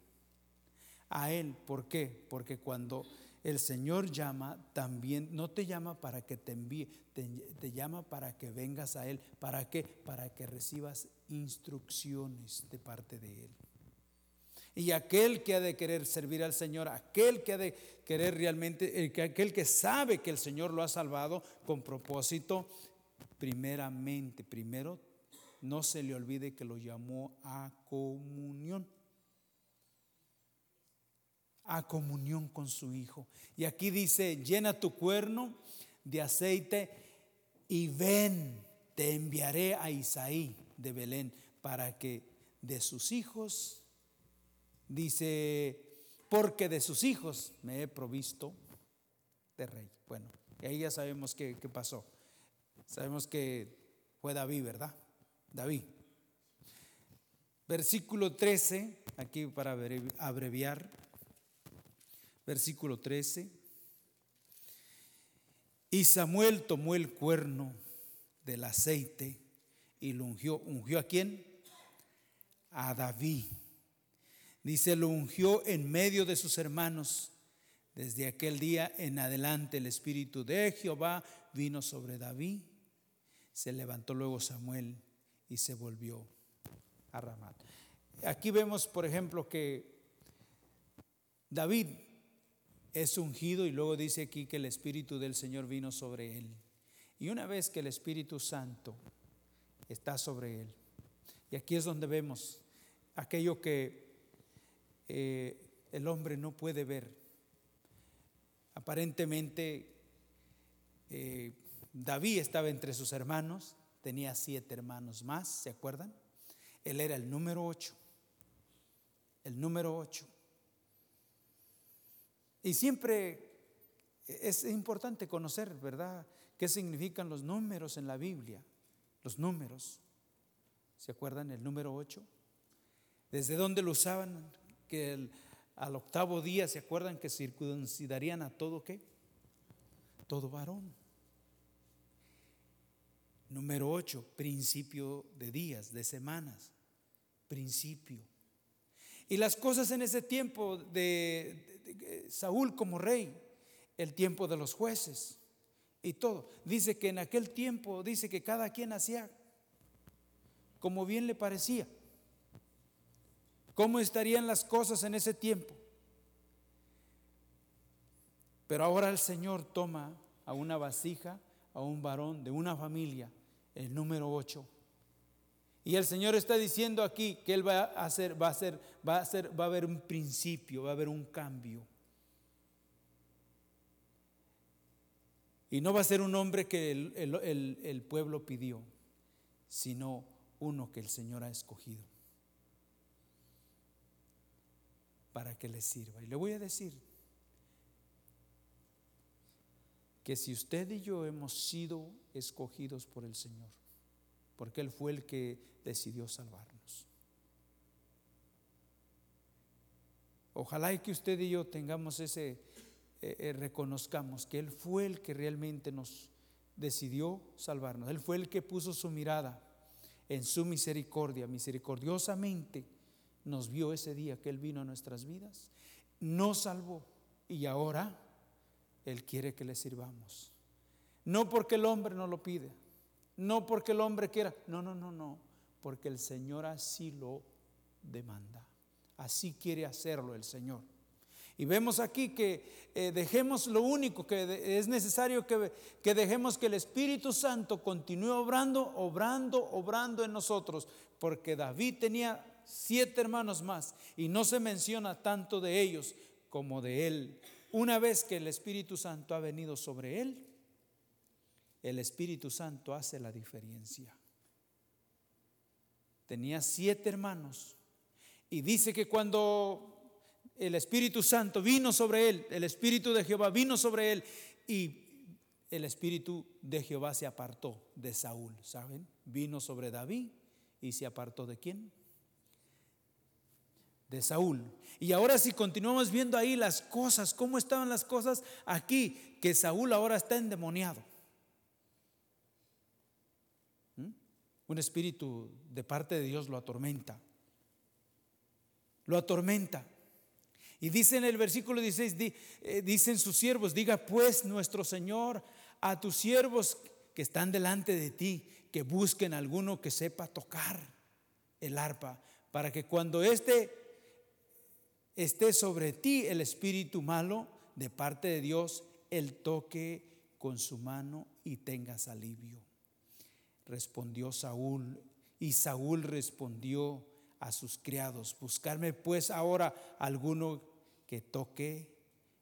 A Él. ¿Por qué? Porque cuando el Señor llama también, no te llama para que te envíe, te, llama para que vengas a Él. ¿Para qué? Para que recibas instrucciones de parte de Él. Y aquel que ha de querer servir al Señor, aquel que ha de querer realmente, aquel que sabe que el Señor lo ha salvado con propósito, primeramente, primero, no se le olvide que lo llamó a comunión a comunión con su Hijo. Y aquí dice, llena tu cuerno de aceite y ven, te enviaré a Isaí de Belén para que de sus hijos, dice, porque de sus hijos me he provisto de rey. Bueno, ahí ya sabemos qué, qué pasó. Sabemos que fue David, ¿verdad? David. Versículo 13, aquí para abreviar versículo 13. Y Samuel tomó el cuerno del aceite y lo ungió. ¿Ungió a quién? A David. Dice, lo ungió en medio de sus hermanos. Desde aquel día en adelante el Espíritu de Jehová vino sobre David. Se levantó luego Samuel y se volvió a Ramat. Aquí vemos, por ejemplo, que David es ungido y luego dice aquí que el Espíritu del Señor vino sobre él. Y una vez que el Espíritu Santo está sobre él, y aquí es donde vemos aquello que eh, el hombre no puede ver. Aparentemente eh, David estaba entre sus hermanos, tenía siete hermanos más, ¿se acuerdan? Él era el número ocho, el número ocho. Y siempre es importante conocer, ¿verdad?, qué significan los números en la Biblia. Los números. ¿Se acuerdan el número 8? ¿Desde dónde lo usaban? Que al octavo día, ¿se acuerdan que circuncidarían a todo qué? Todo varón. Número 8, principio de días, de semanas, principio. Y las cosas en ese tiempo de, Saúl como rey, el tiempo de los jueces y todo. Dice que en aquel tiempo, dice que cada quien hacía como bien le parecía. ¿Cómo estarían las cosas en ese tiempo? Pero ahora el Señor toma a una vasija, a un varón de una familia, el número 8. Y el Señor está diciendo aquí que Él va a hacer, va a hacer, va a va a haber un principio, va a haber un cambio. Y no va a ser un hombre que el, el pueblo pidió, sino uno que el Señor ha escogido para que le sirva. Y le voy a decir que si usted y yo hemos sido escogidos por el Señor, porque Él fue el que decidió salvarnos. Ojalá y que usted y yo tengamos ese, eh, eh, reconozcamos que Él fue el que realmente nos decidió salvarnos. Él fue el que puso su mirada en su misericordia, misericordiosamente nos vio ese día que Él vino a nuestras vidas, nos salvó y ahora Él quiere que le sirvamos. No porque el hombre no lo pide, no porque el hombre quiera, no, no, no, no, porque el Señor así lo demanda. Así quiere hacerlo el Señor. Y vemos aquí que eh, dejemos lo único que es necesario que, que dejemos que el Espíritu Santo continúe obrando, obrando, obrando en nosotros, porque David tenía siete hermanos más y no se menciona tanto de ellos como de él. Una vez que el Espíritu Santo ha venido sobre él, el Espíritu Santo hace la diferencia. Tenía siete hermanos y dice que cuando el Espíritu Santo vino sobre él, el Espíritu de Jehová vino sobre él y el Espíritu de Jehová se apartó de Saúl, ¿saben? Vino sobre David y se apartó de quién? De Saúl. Y ahora si continuamos viendo ahí las cosas, cómo estaban las cosas aquí, que Saúl ahora está endemoniado. Un espíritu de parte de Dios lo atormenta. Lo atormenta. Y dice en el versículo 16, eh, dicen sus siervos, diga pues nuestro Señor a tus siervos que están delante de ti, que busquen alguno que sepa tocar el arpa, para que cuando éste esté sobre ti el espíritu malo de parte de Dios, él toque con su mano y tengas alivio respondió Saúl. Y Saúl respondió a sus criados, buscarme pues ahora alguno que toque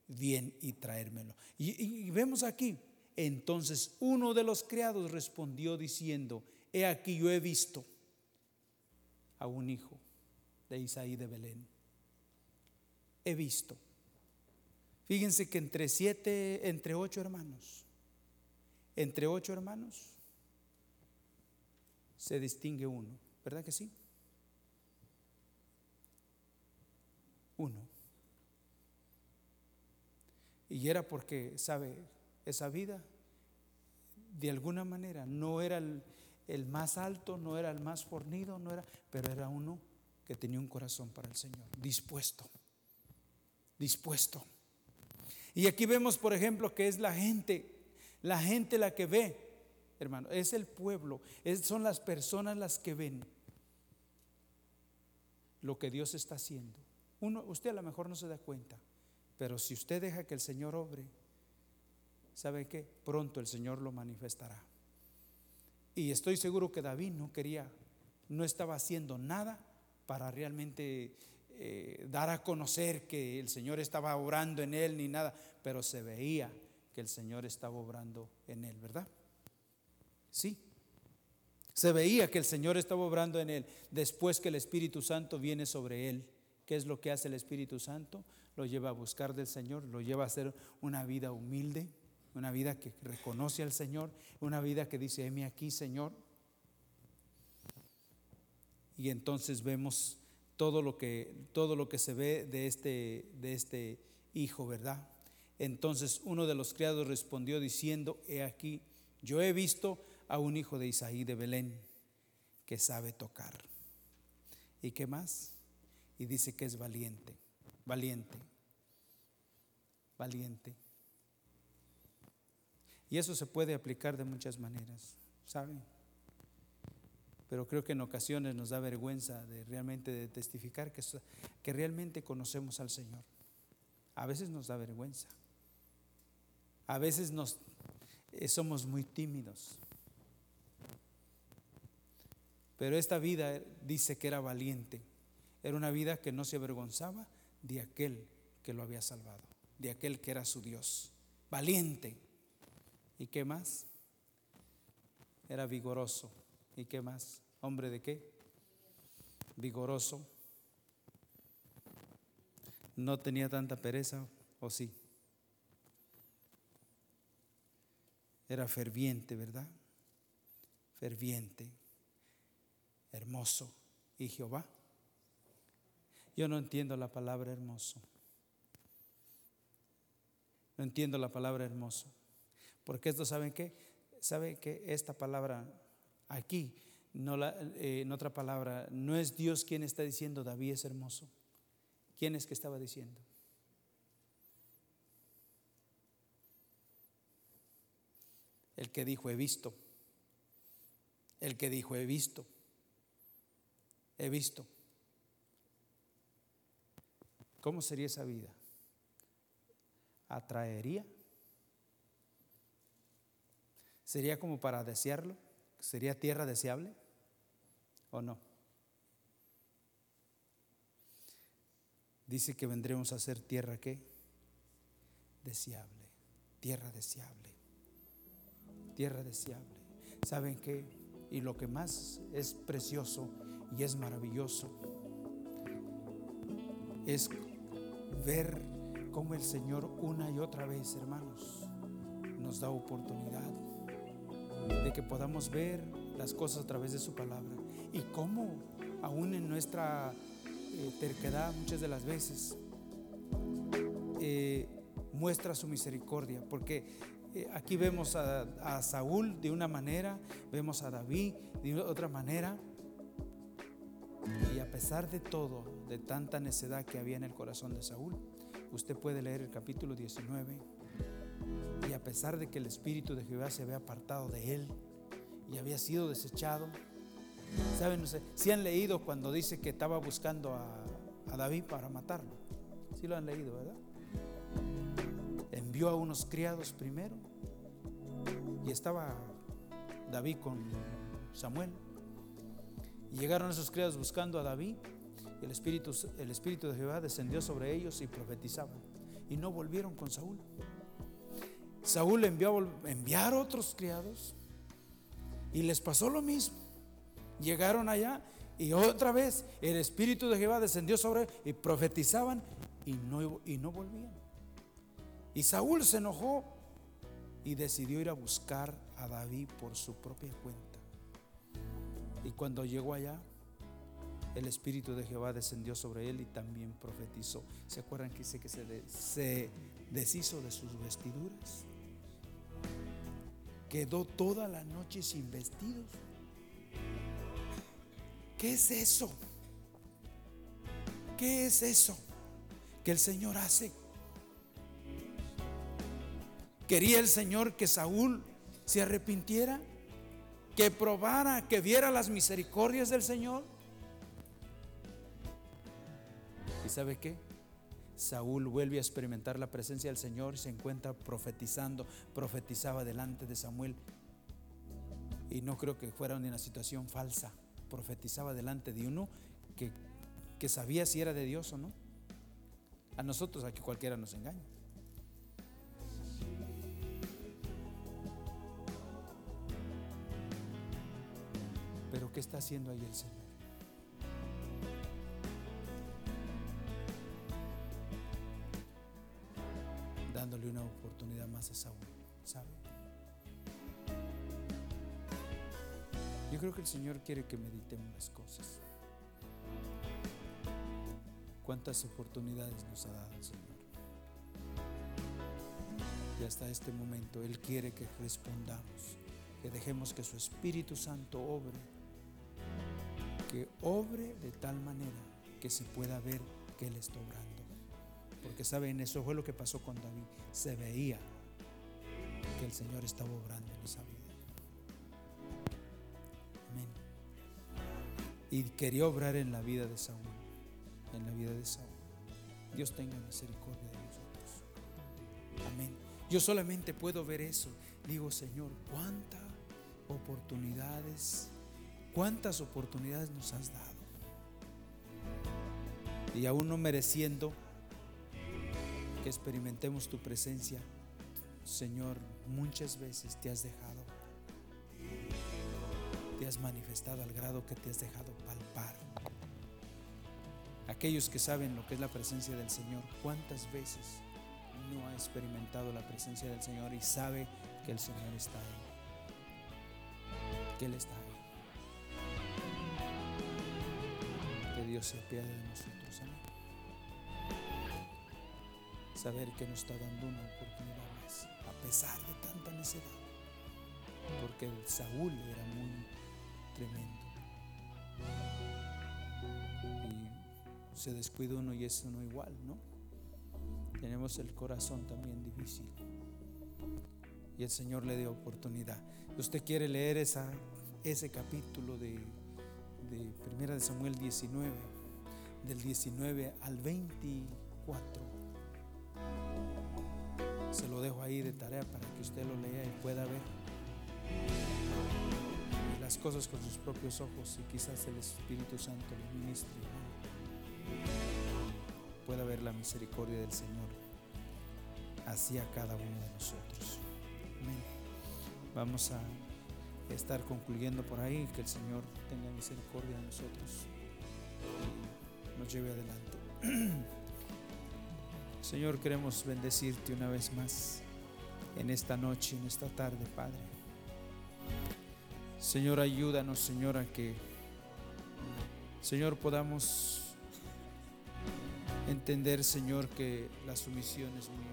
bien y traérmelo. Y, vemos aquí, entonces uno de los criados respondió diciendo, he aquí yo he visto a un hijo de Isaí de Belén. He visto. Fíjense que entre siete, entre ocho hermanos, entre ocho hermanos, se distingue uno, ¿verdad que sí? Uno. Y era porque, ¿sabe? Esa vida, de alguna manera, no era el, el más alto, no era el más fornido, no era, pero era uno que tenía un corazón para el Señor, dispuesto, dispuesto. Y aquí vemos, por ejemplo, que es la gente, la gente la que ve hermano, es el pueblo, son las personas las que ven lo que Dios está haciendo. Uno, usted a lo mejor no se da cuenta, pero si usted deja que el Señor obre, ¿sabe qué? Pronto el Señor lo manifestará. Y estoy seguro que David no quería, no estaba haciendo nada para realmente eh, dar a conocer que el Señor estaba obrando en él ni nada, pero se veía que el Señor estaba obrando en él, ¿verdad? Sí. Se veía que el Señor estaba obrando en él después que el Espíritu Santo viene sobre él. ¿Qué es lo que hace el Espíritu Santo? Lo lleva a buscar del Señor, lo lleva a hacer una vida humilde, una vida que reconoce al Señor, una vida que dice, heme aquí, Señor. Y entonces vemos todo lo que, todo lo que se ve de este, de este hijo, ¿verdad? Entonces uno de los criados respondió diciendo, he aquí, yo he visto a un hijo de Isaí de Belén que sabe tocar. ¿Y qué más? Y dice que es valiente, valiente, valiente. Y eso se puede aplicar de muchas maneras, ¿saben? Pero creo que en ocasiones nos da vergüenza de realmente de testificar que, que realmente conocemos al Señor. A veces nos da vergüenza. A veces nos, eh, somos muy tímidos. Pero esta vida dice que era valiente. Era una vida que no se avergonzaba de aquel que lo había salvado, de aquel que era su Dios. Valiente. ¿Y qué más? Era vigoroso. ¿Y qué más? ¿Hombre de qué? Vigoroso. No tenía tanta pereza, ¿o sí? Era ferviente, ¿verdad? Ferviente, hermoso. ¿Y Jehová? Yo no entiendo la palabra hermoso. No entiendo la palabra hermoso. Porque esto, ¿saben qué? ¿Saben que esta palabra aquí, no la, eh, en otra palabra, no es Dios quien está diciendo David es hermoso? ¿Quién es que estaba diciendo? El que dijo he visto. El que dijo he visto. He visto. ¿Cómo sería esa vida? ¿Atraería? ¿Sería como para desearlo? ¿Sería tierra deseable o no? Dice que vendremos a ser tierra que deseable, tierra deseable, tierra deseable. ¿Saben qué? Y lo que más es precioso y es maravilloso. Es ver cómo el Señor una y otra vez, hermanos, nos da oportunidad de que podamos ver las cosas a través de su palabra. Y cómo aún en nuestra eh, terquedad muchas de las veces eh, muestra su misericordia, porque eh, aquí vemos a, Saúl de una manera, vemos a David de otra manera, a pesar de todo, de tanta necedad que había en el corazón de Saúl, usted puede leer el capítulo 19 y a pesar de que el Espíritu de Jehová se había apartado de él y había sido desechado, ¿saben? Si han leído cuando dice que estaba buscando a, David para matarlo. Si lo han leído, ¿verdad? Envió a unos criados primero y estaba David con Samuel. Y llegaron esos criados buscando a David. Y el espíritu, el espíritu de Jehová descendió sobre ellos y profetizaban. Y no volvieron con Saúl. Saúl envió a enviar otros criados y les pasó lo mismo. Llegaron allá y otra vez el Espíritu de Jehová descendió sobre él y profetizaban y no, y no volvían. Y Saúl se enojó y decidió ir a buscar a David por su propia cuenta. Y cuando llegó allá, el Espíritu de Jehová descendió sobre él y también profetizó. ¿Se acuerdan que dice que se, se deshizo de sus vestiduras? quedó toda la noche sin vestidos. ¿Qué es eso? ¿Qué es eso que el Señor hace? ¿Quería el Señor que Saúl se arrepintiera? ¿Que probara, que viera las misericordias del Señor? ¿Y sabe qué? Saúl vuelve a experimentar la presencia del Señor y se encuentra profetizando, profetizaba delante de Samuel. Y no creo que fuera una situación falsa, profetizaba delante de uno que, que sabía si era de Dios o no. A nosotros aquí cualquiera nos engaña. ¿Qué está haciendo ahí el Señor? dándole una oportunidad más a Saúl, ¿sabe? Yo creo que el Señor quiere que meditemos las cosas. cuántas oportunidades nos ha dado el Señor. Y hasta este momento Él quiere que respondamos, que dejemos que su Espíritu Santo obre, que obre de tal manera que se pueda ver que Él está obrando. Porque saben, eso fue lo que pasó con David. Se veía que el Señor estaba obrando en esa vida. Amén. Y quería obrar en la vida de Saúl, en la vida de Saúl. Dios tenga misericordia de nosotros. Amén. Yo solamente puedo ver eso. Digo, Señor, cuántas oportunidades, cuántas oportunidades nos has dado. Y aún no mereciendo que experimentemos tu presencia, Señor, muchas veces te has dejado, te has manifestado al grado que te has dejado palpar. Aquellos que saben lo que es la presencia del Señor, ¿cuántas veces no ha experimentado la presencia del Señor y sabe que el Señor está ahí? Que Él está ahí. Dios se apiade de nosotros. Amén. Saber que nos está dando una oportunidad más, a pesar de tanta necedad. Porque Saúl era muy tremendo. Y se descuida uno y es uno igual, ¿no? Tenemos el corazón también difícil. Y el Señor le dio oportunidad. Usted quiere leer esa, ese capítulo de, de Primera de Samuel 19, del 19 al 24. Se lo dejo ahí de tarea para que usted lo lea y pueda ver las cosas con sus propios ojos y quizás el Espíritu Santo le ministre. Pueda ver la misericordia del Señor hacia cada uno de nosotros. Amén. Vamos a estar concluyendo por ahí, que el Señor tenga misericordia de nosotros nos lleve adelante. <clears throat> Señor, queremos bendecirte una vez más en esta noche, en esta tarde, Padre. Señor, ayúdanos, Señor, a que, Señor, podamos entender, Señor, que la sumisión es muy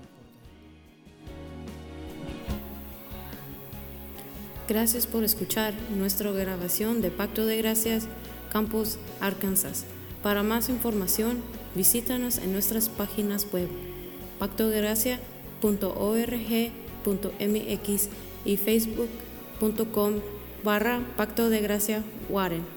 Gracias por escuchar nuestra grabación de Pacto de Gracias, Campus Arkansas. Para más información, visítanos en nuestras páginas web pactodegracia.org.mx y facebook.com barra Pacto de Gracia Warren.